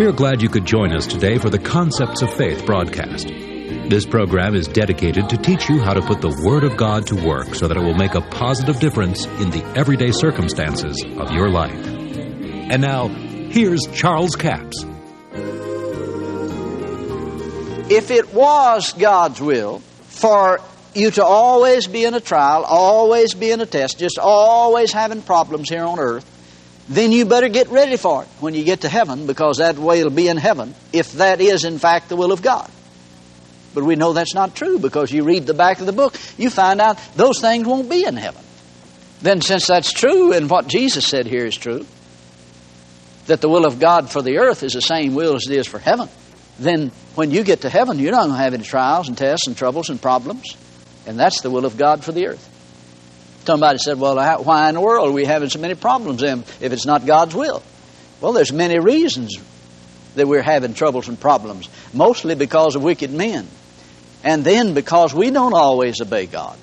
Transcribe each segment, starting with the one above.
We are glad you could join us today for the Concepts of Faith broadcast. This program is dedicated to teach you how to put the Word of God to work so that it will make a positive difference in the everyday circumstances of your life. And now, here's Charles Capps. If it was God's will for you to always be in a trial, always be in a test, just always having problems here on earth, then you better get ready for it when you get to heaven because that way it'll be in heaven if that is in fact the will of God. But we know that's not true because you read the back of the book, you find out those things won't be in heaven. Then, since that's true and what Jesus said here is true, that the will of God for the earth is the same will as it is for heaven, then when you get to heaven, you're not going to have any trials and tests and troubles and problems. And that's the will of God for the earth. Somebody said, Well, why in the world are we having so many problems then if it's not God's will? Well, there's many reasons that we're having troubles and problems, mostly because of wicked men. And then because we don't always obey God.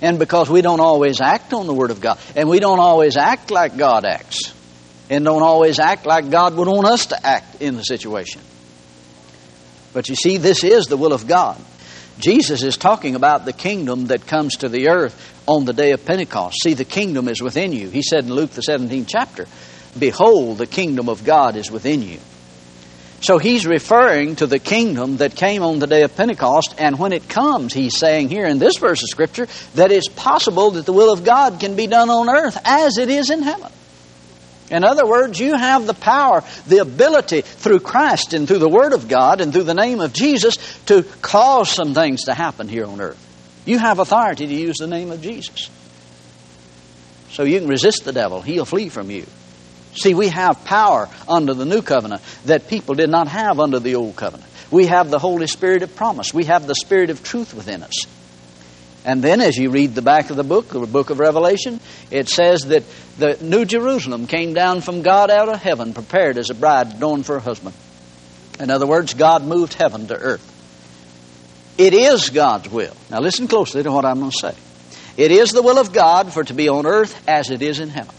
And because we don't always act on the Word of God. And we don't always act like God acts. And don't always act like God would want us to act in the situation. But you see, this is the will of God. Jesus is talking about the kingdom that comes to the earth on the day of Pentecost. See, the kingdom is within you. He said in Luke, the 17th chapter, Behold, the kingdom of God is within you. So he's referring to the kingdom that came on the day of Pentecost, and when it comes, he's saying here in this verse of Scripture that it's possible that the will of God can be done on earth as it is in heaven. In other words, you have the power, the ability through Christ and through the Word of God and through the name of Jesus to cause some things to happen here on earth. You have authority to use the name of Jesus. So you can resist the devil, he'll flee from you. See, we have power under the new covenant that people did not have under the old covenant. We have the Holy Spirit of promise, we have the Spirit of truth within us. And then, as you read the back of the book, the book of Revelation, it says that the New Jerusalem came down from God out of heaven, prepared as a bride adorned for her husband. In other words, God moved heaven to earth. It is God's will. Now, listen closely to what I'm going to say. It is the will of God for to be on earth as it is in heaven.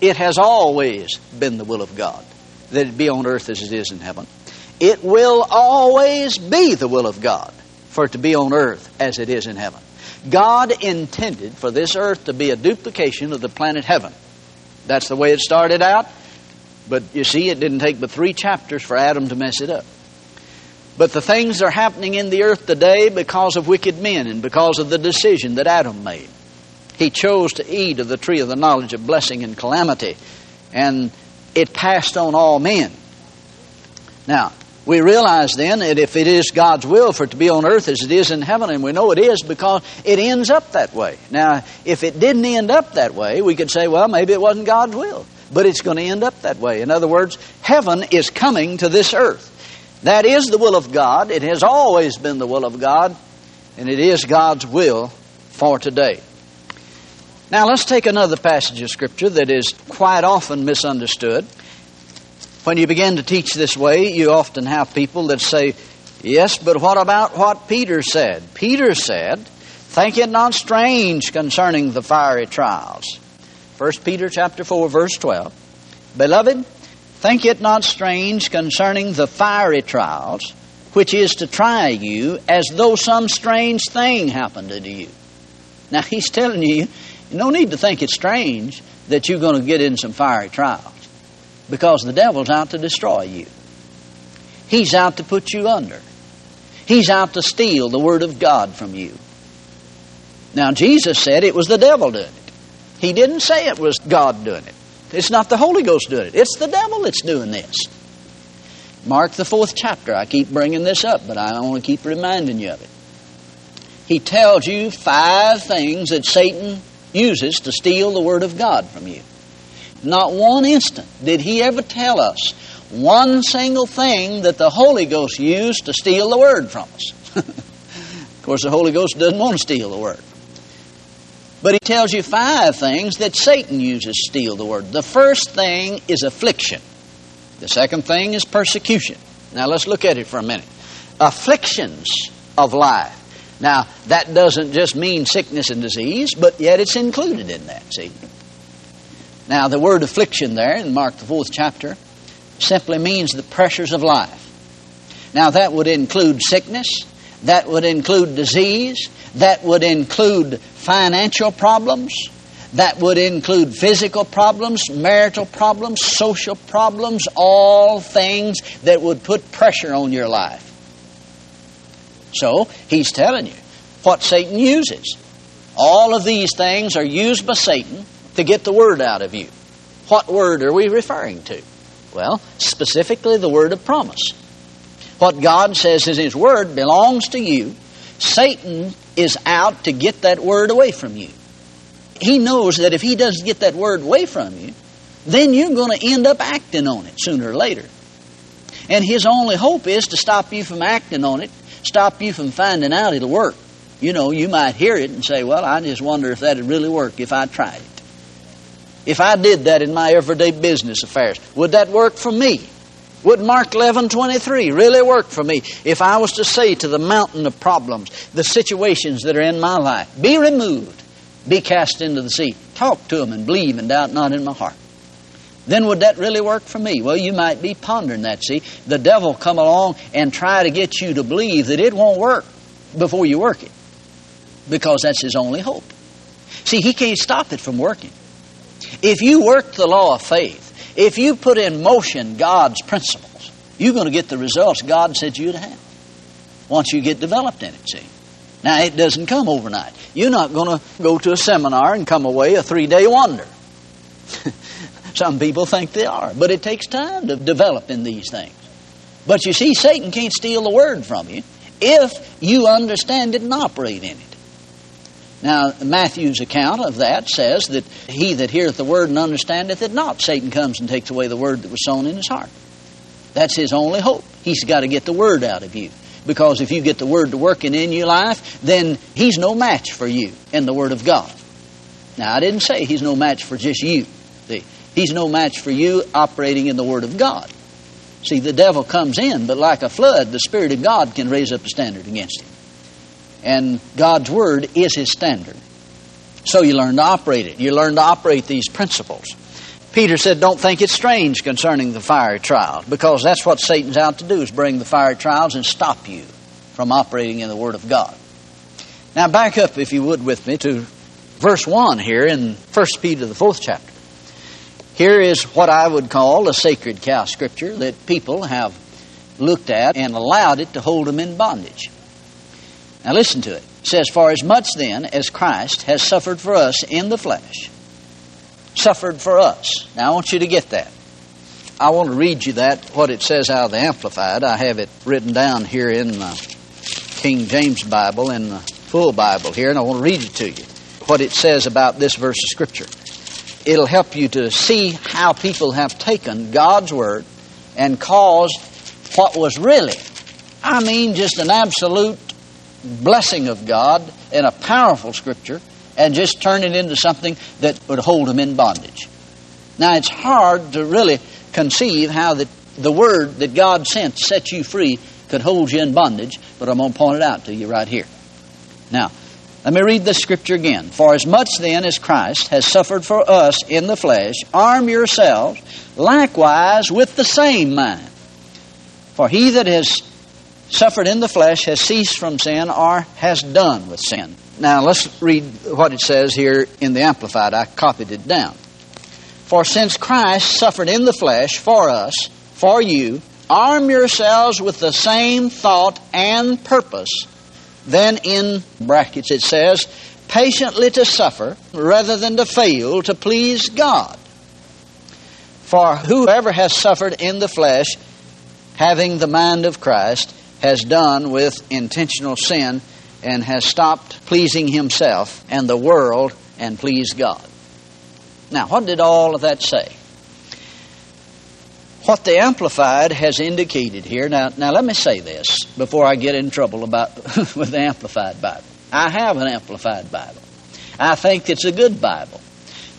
It has always been the will of God that it be on earth as it is in heaven. It will always be the will of God for it to be on earth as it is in heaven. God intended for this earth to be a duplication of the planet heaven. That's the way it started out. But you see, it didn't take but three chapters for Adam to mess it up. But the things are happening in the earth today because of wicked men and because of the decision that Adam made. He chose to eat of the tree of the knowledge of blessing and calamity, and it passed on all men. Now, we realize then that if it is God's will for it to be on earth as it is in heaven, and we know it is because it ends up that way. Now, if it didn't end up that way, we could say, well, maybe it wasn't God's will. But it's going to end up that way. In other words, heaven is coming to this earth. That is the will of God. It has always been the will of God, and it is God's will for today. Now, let's take another passage of Scripture that is quite often misunderstood. When you begin to teach this way, you often have people that say, Yes, but what about what Peter said? Peter said, Think it not strange concerning the fiery trials. 1 Peter chapter 4, verse 12. Beloved, think it not strange concerning the fiery trials, which is to try you as though some strange thing happened unto you. Now he's telling you, no need to think it's strange that you're going to get in some fiery trials because the devil's out to destroy you. He's out to put you under. He's out to steal the Word of God from you. Now, Jesus said it was the devil doing it. He didn't say it was God doing it. It's not the Holy Ghost doing it. It's the devil that's doing this. Mark the fourth chapter. I keep bringing this up, but I want to keep reminding you of it. He tells you five things that Satan uses to steal the Word of God from you. Not one instant did he ever tell us one single thing that the Holy Ghost used to steal the Word from us. of course, the Holy Ghost doesn't want to steal the Word. But he tells you five things that Satan uses to steal the Word. The first thing is affliction. The second thing is persecution. Now let's look at it for a minute. Afflictions of life. Now, that doesn't just mean sickness and disease, but yet it's included in that, see? Now, the word affliction there in Mark, the fourth chapter, simply means the pressures of life. Now, that would include sickness, that would include disease, that would include financial problems, that would include physical problems, marital problems, social problems, all things that would put pressure on your life. So, he's telling you what Satan uses. All of these things are used by Satan to get the word out of you. What word are we referring to? Well, specifically the word of promise. What God says in His word belongs to you. Satan is out to get that word away from you. He knows that if he doesn't get that word away from you, then you're going to end up acting on it sooner or later. And his only hope is to stop you from acting on it, stop you from finding out it'll work. You know, you might hear it and say, Well, I just wonder if that'd really work if I tried it. If I did that in my everyday business affairs, would that work for me? Would Mark 11 23 really work for me if I was to say to the mountain of problems, the situations that are in my life, be removed, be cast into the sea? Talk to them and believe and doubt not in my heart. Then would that really work for me? Well, you might be pondering that. See, the devil come along and try to get you to believe that it won't work before you work it, because that's his only hope. See, he can't stop it from working. If you work the law of faith, if you put in motion God's principles, you're going to get the results God said you'd have once you get developed in it, see. Now, it doesn't come overnight. You're not going to go to a seminar and come away a three day wonder. Some people think they are, but it takes time to develop in these things. But you see, Satan can't steal the word from you if you understand it and operate in it. Now, Matthew's account of that says that he that heareth the word and understandeth it not, Satan comes and takes away the word that was sown in his heart. That's his only hope. He's got to get the word out of you. Because if you get the word to working in your life, then he's no match for you in the word of God. Now, I didn't say he's no match for just you. See, he's no match for you operating in the word of God. See, the devil comes in, but like a flood, the Spirit of God can raise up a standard against him. And God's Word is His standard. So you learn to operate it. You learn to operate these principles. Peter said, Don't think it strange concerning the fiery trial, because that's what Satan's out to do, is bring the fiery trials and stop you from operating in the Word of God. Now, back up, if you would, with me to verse 1 here in 1 Peter, the fourth chapter. Here is what I would call a sacred cow scripture that people have looked at and allowed it to hold them in bondage. Now listen to it. It says, For as much then as Christ has suffered for us in the flesh, suffered for us. Now I want you to get that. I want to read you that, what it says out of the Amplified. I have it written down here in the King James Bible, in the full Bible here, and I want to read it to you. What it says about this verse of Scripture. It'll help you to see how people have taken God's Word and caused what was really, I mean, just an absolute blessing of God in a powerful scripture and just turn it into something that would hold them in bondage. Now, it's hard to really conceive how the, the word that God sent to set you free could hold you in bondage, but I'm going to point it out to you right here. Now, let me read the scripture again. For as much then as Christ has suffered for us in the flesh, arm yourselves likewise with the same mind. For he that has suffered in the flesh has ceased from sin or has done with sin. Now let's read what it says here in the Amplified. I copied it down. For since Christ suffered in the flesh for us, for you, arm yourselves with the same thought and purpose. Then in brackets it says, patiently to suffer rather than to fail to please God. For whoever has suffered in the flesh, having the mind of Christ, has done with intentional sin and has stopped pleasing himself and the world and pleased God. Now, what did all of that say? What the Amplified has indicated here, now, now let me say this before I get in trouble about with the Amplified Bible. I have an Amplified Bible. I think it's a good Bible.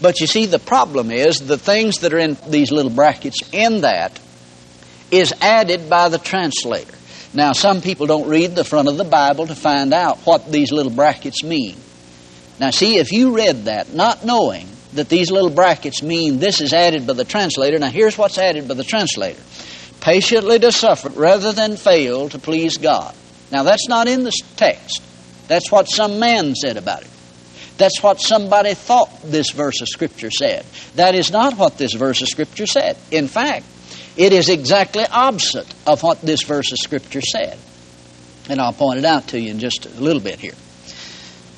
But you see, the problem is the things that are in these little brackets in that is added by the translator. Now, some people don't read the front of the Bible to find out what these little brackets mean. Now, see, if you read that not knowing that these little brackets mean this is added by the translator. Now, here's what's added by the translator patiently to suffer rather than fail to please God. Now, that's not in the text. That's what some man said about it. That's what somebody thought this verse of Scripture said. That is not what this verse of Scripture said. In fact, it is exactly opposite of what this verse of Scripture said. And I'll point it out to you in just a little bit here.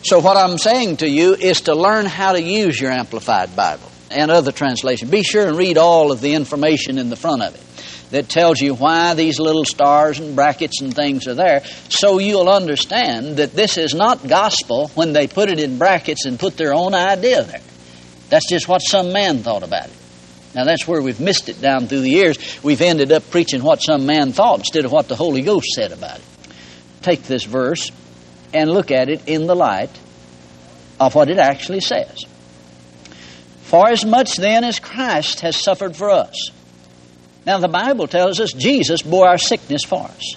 So, what I'm saying to you is to learn how to use your Amplified Bible and other translations. Be sure and read all of the information in the front of it that tells you why these little stars and brackets and things are there, so you'll understand that this is not gospel when they put it in brackets and put their own idea there. That's just what some man thought about it. Now, that's where we've missed it down through the years. We've ended up preaching what some man thought instead of what the Holy Ghost said about it. Take this verse and look at it in the light of what it actually says. For as much then as Christ has suffered for us. Now, the Bible tells us Jesus bore our sickness for us,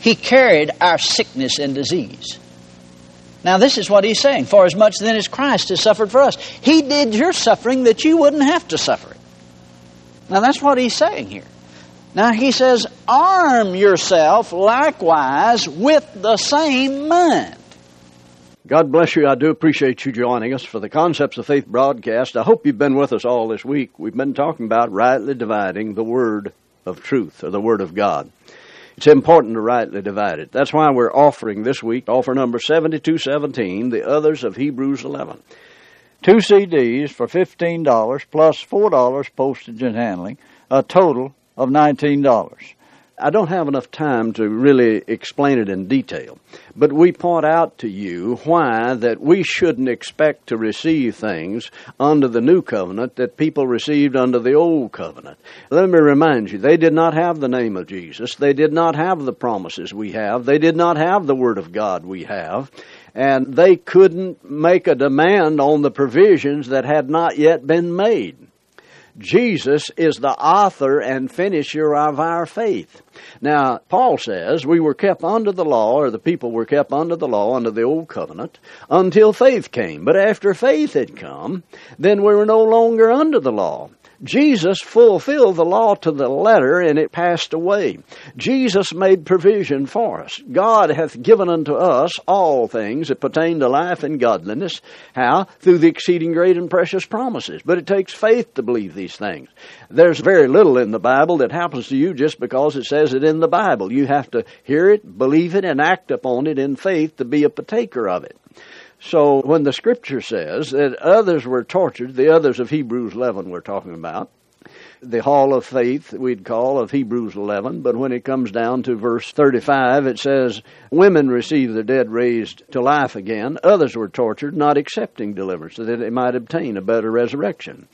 He carried our sickness and disease. Now, this is what He's saying. For as much then as Christ has suffered for us, He did your suffering that you wouldn't have to suffer. Now, that's what He's saying here. Now, He says, arm yourself likewise with the same mind. God bless you. I do appreciate you joining us for the Concepts of Faith broadcast. I hope you've been with us all this week. We've been talking about rightly dividing the Word of truth, or the Word of God. It's important to rightly divide it. That's why we're offering this week, offer number 7217, the others of Hebrews 11. Two CDs for $15 plus $4 postage and handling, a total of $19. I don't have enough time to really explain it in detail, but we point out to you why that we shouldn't expect to receive things under the new covenant that people received under the old covenant. Let me remind you, they did not have the name of Jesus. They did not have the promises we have. They did not have the Word of God we have. And they couldn't make a demand on the provisions that had not yet been made. Jesus is the author and finisher of our faith. Now, Paul says we were kept under the law, or the people were kept under the law, under the old covenant, until faith came. But after faith had come, then we were no longer under the law. Jesus fulfilled the law to the letter and it passed away. Jesus made provision for us. God hath given unto us all things that pertain to life and godliness. How? Through the exceeding great and precious promises. But it takes faith to believe these things. There's very little in the Bible that happens to you just because it says it in the Bible. You have to hear it, believe it, and act upon it in faith to be a partaker of it. So when the scripture says that others were tortured, the others of Hebrews 11 we're talking about, the hall of faith we'd call of Hebrews 11, but when it comes down to verse 35, it says, Women received the dead raised to life again. Others were tortured, not accepting deliverance, so that they might obtain a better resurrection.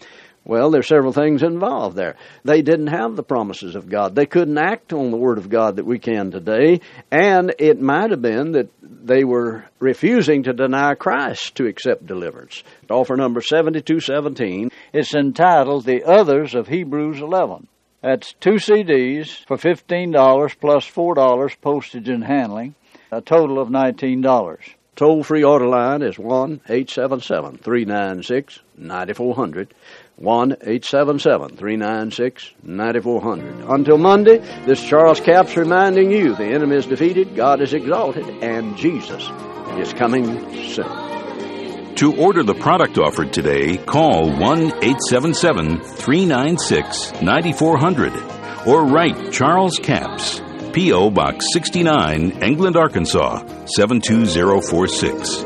Well, there's several things involved there. They didn't have the promises of God. They couldn't act on the Word of God that we can today, and it might have been that they were refusing to deny Christ to accept deliverance. Offer number 7217. It's entitled The Others of Hebrews 11. That's two CDs for $15 plus $4 postage and handling, a total of $19. Toll free order line is 1 877 396 9400. 1 877 396 9400. Until Monday, this Charles Capps reminding you the enemy is defeated, God is exalted, and Jesus is coming soon. To order the product offered today, call 1 877 396 9400 or write Charles Capps, P.O. Box 69, England, Arkansas 72046.